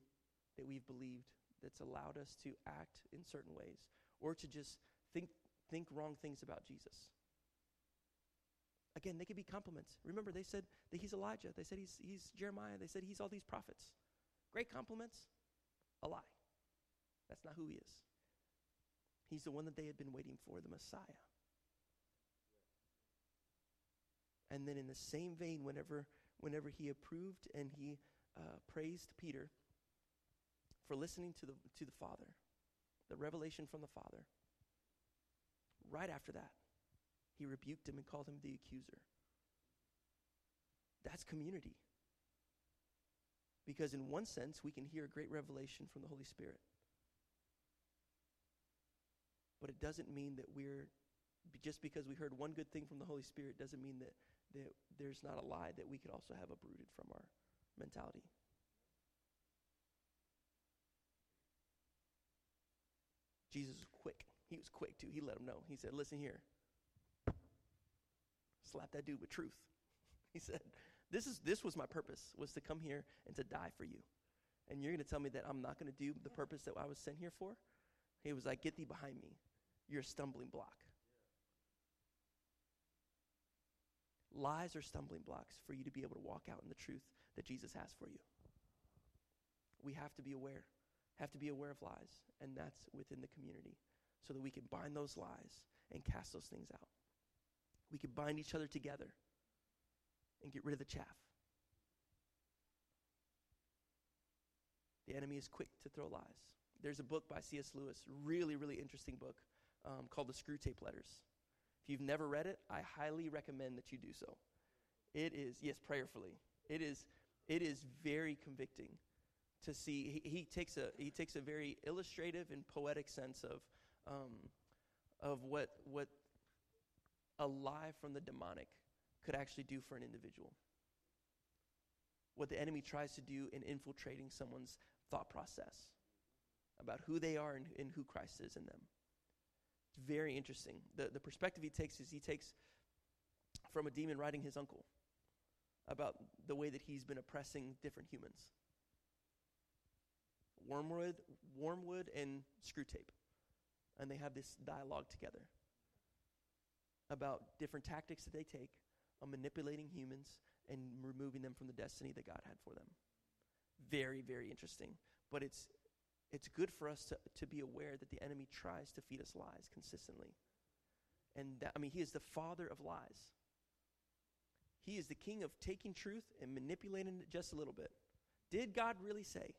that we've believed that's allowed us to act in certain ways or to just think, think wrong things about Jesus. Again, they could be compliments. Remember, they said that he's Elijah. They said he's, he's Jeremiah. They said he's all these prophets. Great compliments, a lie. That's not who he is. He's the one that they had been waiting for, the Messiah. And then, in the same vein, whenever, whenever he approved and he uh, praised Peter for listening to the, to the Father, the revelation from the Father, right after that, he rebuked him and called him the accuser. That's community. Because, in one sense, we can hear a great revelation from the Holy Spirit. But it doesn't mean that we're, just because we heard one good thing from the Holy Spirit, doesn't mean that, that there's not a lie that we could also have uprooted from our mentality. Jesus was quick. He was quick too. He let him know. He said, Listen here. Slap that dude with truth. He said, This is this was my purpose, was to come here and to die for you. And you're gonna tell me that I'm not gonna do the purpose that I was sent here for? He was like, Get thee behind me. You're a stumbling block. Lies are stumbling blocks for you to be able to walk out in the truth that Jesus has for you. We have to be aware, have to be aware of lies, and that's within the community so that we can bind those lies and cast those things out. We could bind each other together and get rid of the chaff. The enemy is quick to throw lies. There's a book by C.S. Lewis, really, really interesting book um, called The Screwtape Letters. If you've never read it, I highly recommend that you do so. It is, yes, prayerfully. It is, it is very convicting to see. He, he takes a he takes a very illustrative and poetic sense of um, of what what a lie from the demonic could actually do for an individual. What the enemy tries to do in infiltrating someone's thought process about who they are and, and who Christ is in them. It's very interesting. The, the perspective he takes is he takes from a demon writing his uncle about the way that he's been oppressing different humans. Wormwood, Wormwood and Screwtape. And they have this dialogue together about different tactics that they take on manipulating humans and removing them from the destiny that God had for them. Very, very interesting. But it's it's good for us to, to be aware that the enemy tries to feed us lies consistently. And that, I mean, he is the father of lies. He is the king of taking truth and manipulating it just a little bit. Did God really say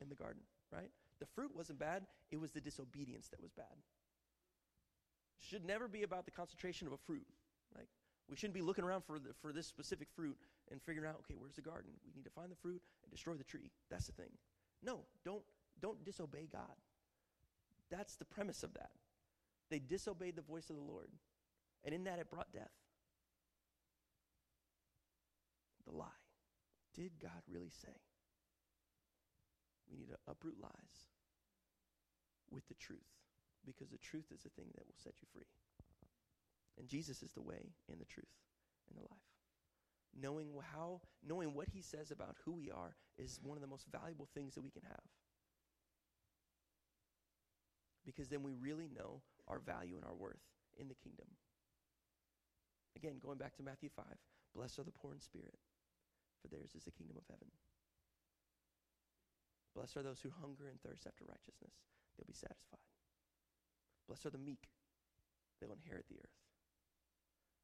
in the garden, right? The fruit wasn't bad, it was the disobedience that was bad. Should never be about the concentration of a fruit. Like, we shouldn't be looking around for, the, for this specific fruit and figuring out, okay, where's the garden? We need to find the fruit and destroy the tree. That's the thing. No, don't, don't disobey God. That's the premise of that. They disobeyed the voice of the Lord, and in that it brought death. The lie. Did God really say? We need to uproot lies with the truth because the truth is the thing that will set you free. And Jesus is the way and the truth and the life. Knowing how, knowing what he says about who we are is one of the most valuable things that we can have because then we really know our value and our worth in the kingdom. Again, going back to Matthew 5 Blessed are the poor in spirit, for theirs is the kingdom of heaven. Blessed are those who hunger and thirst after righteousness, they'll be satisfied. Blessed are the meek, they'll inherit the earth.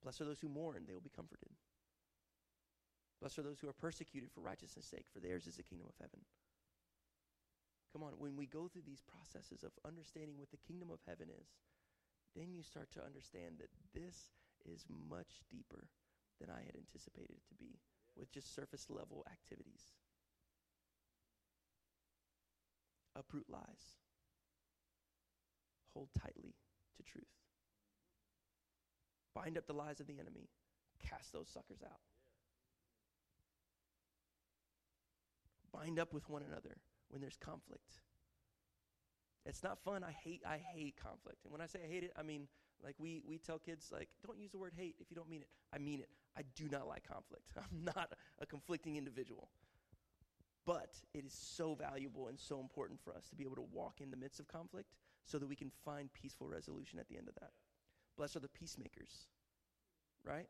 Blessed are those who mourn, they will be comforted. Blessed are those who are persecuted for righteousness' sake, for theirs is the kingdom of heaven. Come on, when we go through these processes of understanding what the kingdom of heaven is, then you start to understand that this is much deeper than I had anticipated it to be with just surface level activities. Uproot lies, hold tightly to truth. Bind up the lies of the enemy, cast those suckers out. Bind up with one another when there's conflict. It's not fun. I hate I hate conflict. And when I say I hate it, I mean like we we tell kids like don't use the word hate if you don't mean it. I mean it. I do not like conflict. I'm not a conflicting individual. But it is so valuable and so important for us to be able to walk in the midst of conflict so that we can find peaceful resolution at the end of that. Blessed are the peacemakers. Right?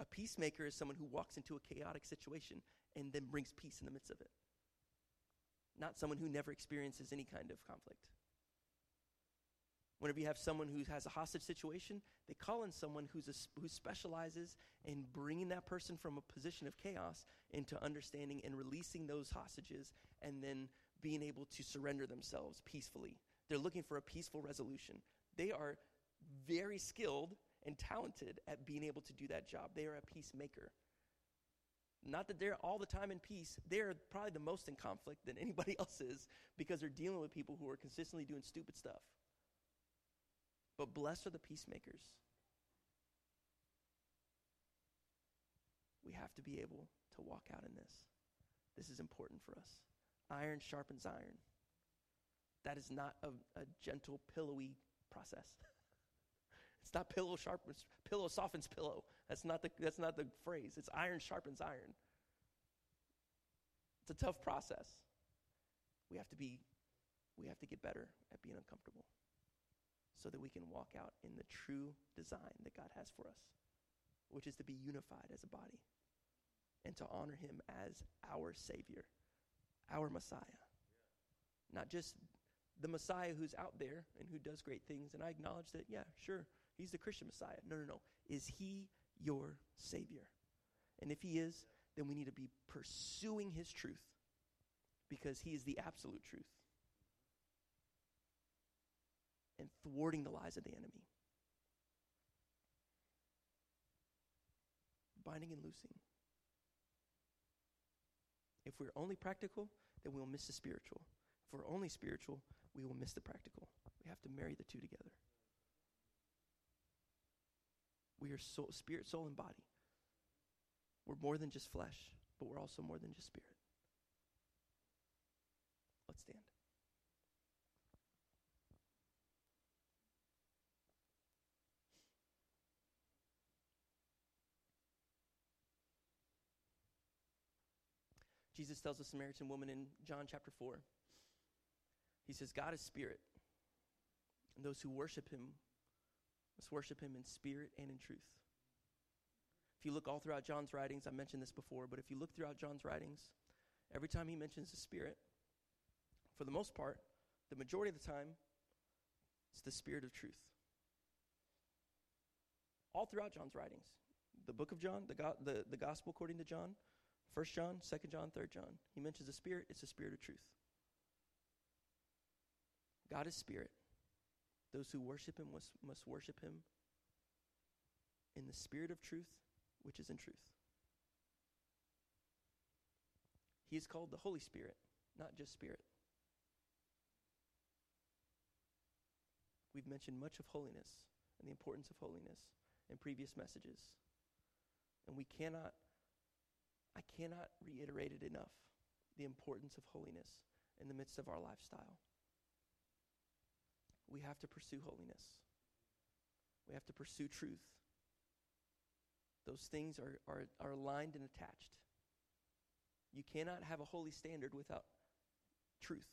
A peacemaker is someone who walks into a chaotic situation and then brings peace in the midst of it not someone who never experiences any kind of conflict. Whenever you have someone who has a hostage situation, they call in someone who's a, who specializes in bringing that person from a position of chaos into understanding and releasing those hostages and then being able to surrender themselves peacefully. They're looking for a peaceful resolution. They are very skilled and talented at being able to do that job. They are a peacemaker. Not that they're all the time in peace, they're probably the most in conflict than anybody else is because they're dealing with people who are consistently doing stupid stuff. But blessed are the peacemakers. We have to be able to walk out in this. This is important for us. Iron sharpens iron. That is not a, a gentle, pillowy process. it's not pillow sharpens pillow softens pillow. That's not the that's not the phrase. It's iron sharpens iron. It's a tough process. We have to be we have to get better at being uncomfortable so that we can walk out in the true design that God has for us, which is to be unified as a body and to honor him as our Savior, our Messiah. Not just the Messiah who's out there and who does great things. And I acknowledge that, yeah, sure, he's the Christian Messiah. No, no, no. Is he your Savior? And if he is, then we need to be pursuing his truth because he is the absolute truth and thwarting the lies of the enemy. Binding and loosing. If we're only practical, then we'll miss the spiritual. If we're only spiritual, we will miss the practical. We have to marry the two together. We are soul, spirit, soul, and body. We're more than just flesh, but we're also more than just spirit. Let's stand. Jesus tells the Samaritan woman in John chapter 4. He says, God is spirit, and those who worship him must worship him in spirit and in truth. If you look all throughout John's writings, I mentioned this before, but if you look throughout John's writings, every time he mentions the spirit, for the most part, the majority of the time, it's the spirit of truth. All throughout John's writings, the book of John, the, go- the, the gospel according to John, First John, Second John, Third John. He mentions the Spirit. It's the Spirit of truth. God is Spirit. Those who worship Him must, must worship Him in the Spirit of truth, which is in truth. He is called the Holy Spirit, not just Spirit. We've mentioned much of holiness and the importance of holiness in previous messages. And we cannot I cannot reiterate it enough the importance of holiness in the midst of our lifestyle. We have to pursue holiness, we have to pursue truth. Those things are, are, are aligned and attached. You cannot have a holy standard without truth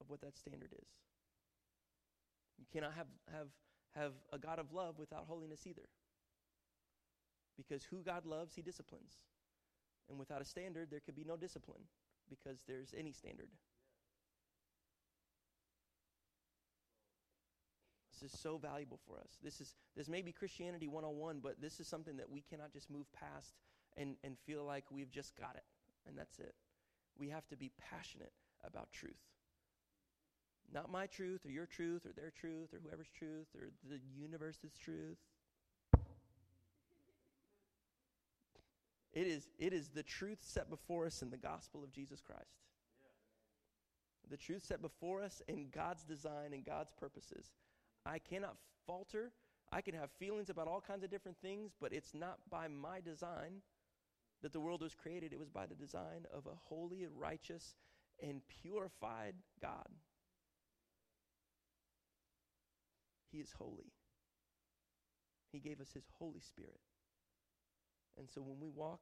of what that standard is. You cannot have, have, have a God of love without holiness either. Because who God loves, he disciplines. And without a standard, there could be no discipline because there's any standard. This is so valuable for us. This is this may be Christianity 101, but this is something that we cannot just move past and, and feel like we've just got it and that's it. We have to be passionate about truth. Not my truth or your truth or their truth or whoever's truth or the universe's truth. It is, it is the truth set before us in the gospel of Jesus Christ. The truth set before us in God's design and God's purposes. I cannot falter. I can have feelings about all kinds of different things, but it's not by my design that the world was created. It was by the design of a holy, righteous, and purified God. He is holy. He gave us His Holy Spirit. And so when we walk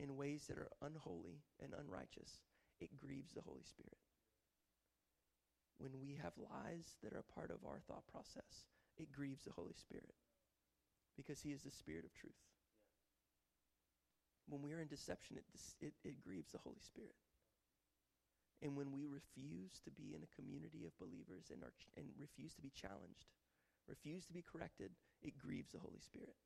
in ways that are unholy and unrighteous, it grieves the Holy Spirit. When we have lies that are part of our thought process, it grieves the Holy Spirit because He is the Spirit of truth. When we are in deception, it, it, it grieves the Holy Spirit. And when we refuse to be in a community of believers and, are, and refuse to be challenged, refuse to be corrected, it grieves the Holy Spirit.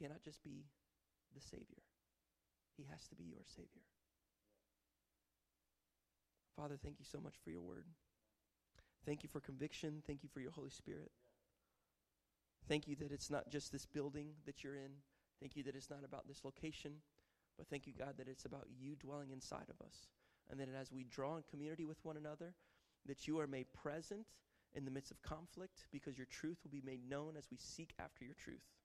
Cannot just be the Savior, He has to be your Savior. Father, thank you so much for your word. Thank you for conviction. Thank you for your Holy Spirit. Thank you that it's not just this building that you're in. Thank you that it's not about this location. But thank you, God, that it's about you dwelling inside of us. And that as we draw in community with one another, that you are made present in the midst of conflict because your truth will be made known as we seek after your truth.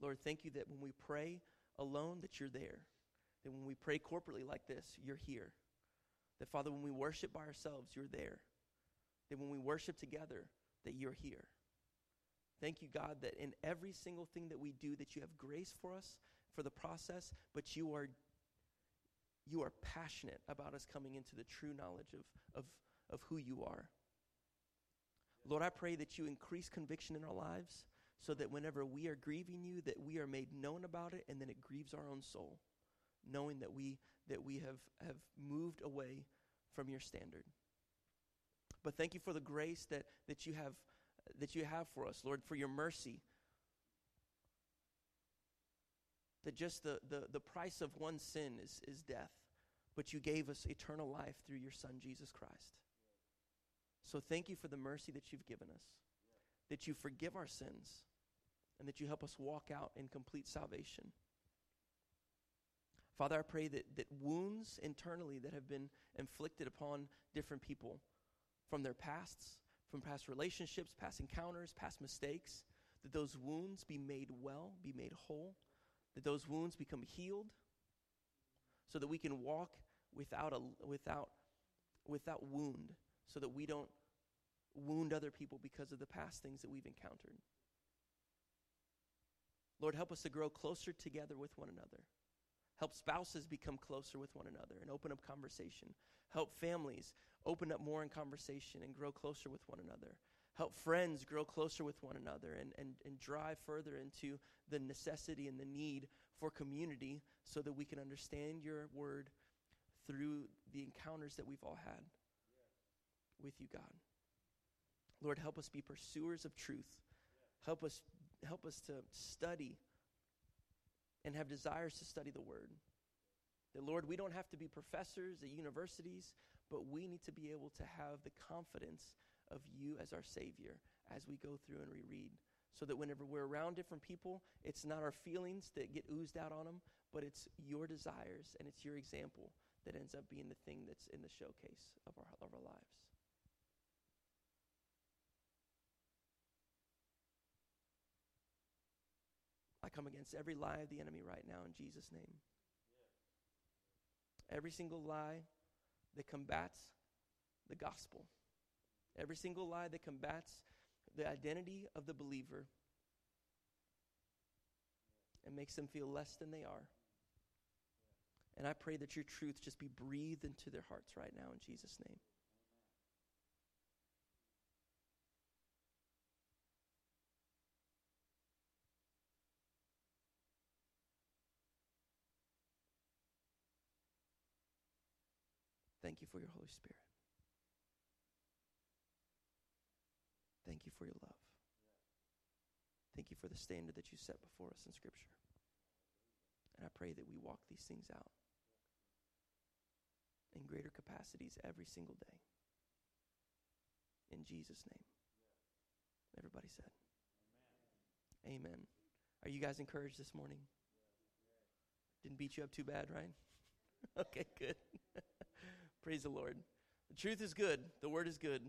Lord, thank you that when we pray alone, that you're there. That when we pray corporately like this, you're here. That, Father, when we worship by ourselves, you're there. That when we worship together, that you're here. Thank you, God, that in every single thing that we do, that you have grace for us for the process, but you are you are passionate about us coming into the true knowledge of, of, of who you are. Lord, I pray that you increase conviction in our lives so that whenever we are grieving you, that we are made known about it and then it grieves our own soul, knowing that we that we have, have moved away from your standard. But thank you for the grace that, that you have that you have for us, Lord, for your mercy. That just the, the, the price of one sin is, is death, but you gave us eternal life through your Son, Jesus Christ. So thank you for the mercy that you've given us, that you forgive our sins, and that you help us walk out in complete salvation. Father, I pray that, that wounds internally that have been inflicted upon different people from their pasts, from past relationships, past encounters, past mistakes, that those wounds be made well, be made whole, that those wounds become healed, so that we can walk without a without without wound, so that we don't wound other people because of the past things that we've encountered. Lord, help us to grow closer together with one another. Help spouses become closer with one another and open up conversation. Help families open up more in conversation and grow closer with one another. Help friends grow closer with one another and, and, and drive further into the necessity and the need for community so that we can understand your word through the encounters that we've all had with you, God. Lord, help us be pursuers of truth. Help us help us to study and have desires to study the word. That Lord, we don't have to be professors at universities, but we need to be able to have the confidence of you as our Savior as we go through and reread. So that whenever we're around different people, it's not our feelings that get oozed out on them, but it's your desires and it's your example that ends up being the thing that's in the showcase of our, of our lives. Come against every lie of the enemy right now in Jesus' name. Every single lie that combats the gospel, every single lie that combats the identity of the believer and makes them feel less than they are. And I pray that your truth just be breathed into their hearts right now in Jesus' name. Thank you for your Holy Spirit. Thank you for your love. Thank you for the standard that you set before us in Scripture. And I pray that we walk these things out in greater capacities every single day. In Jesus' name. Everybody said, Amen. Amen. Are you guys encouraged this morning? Didn't beat you up too bad, right? okay, good. Praise the Lord. The truth is good, the word is good.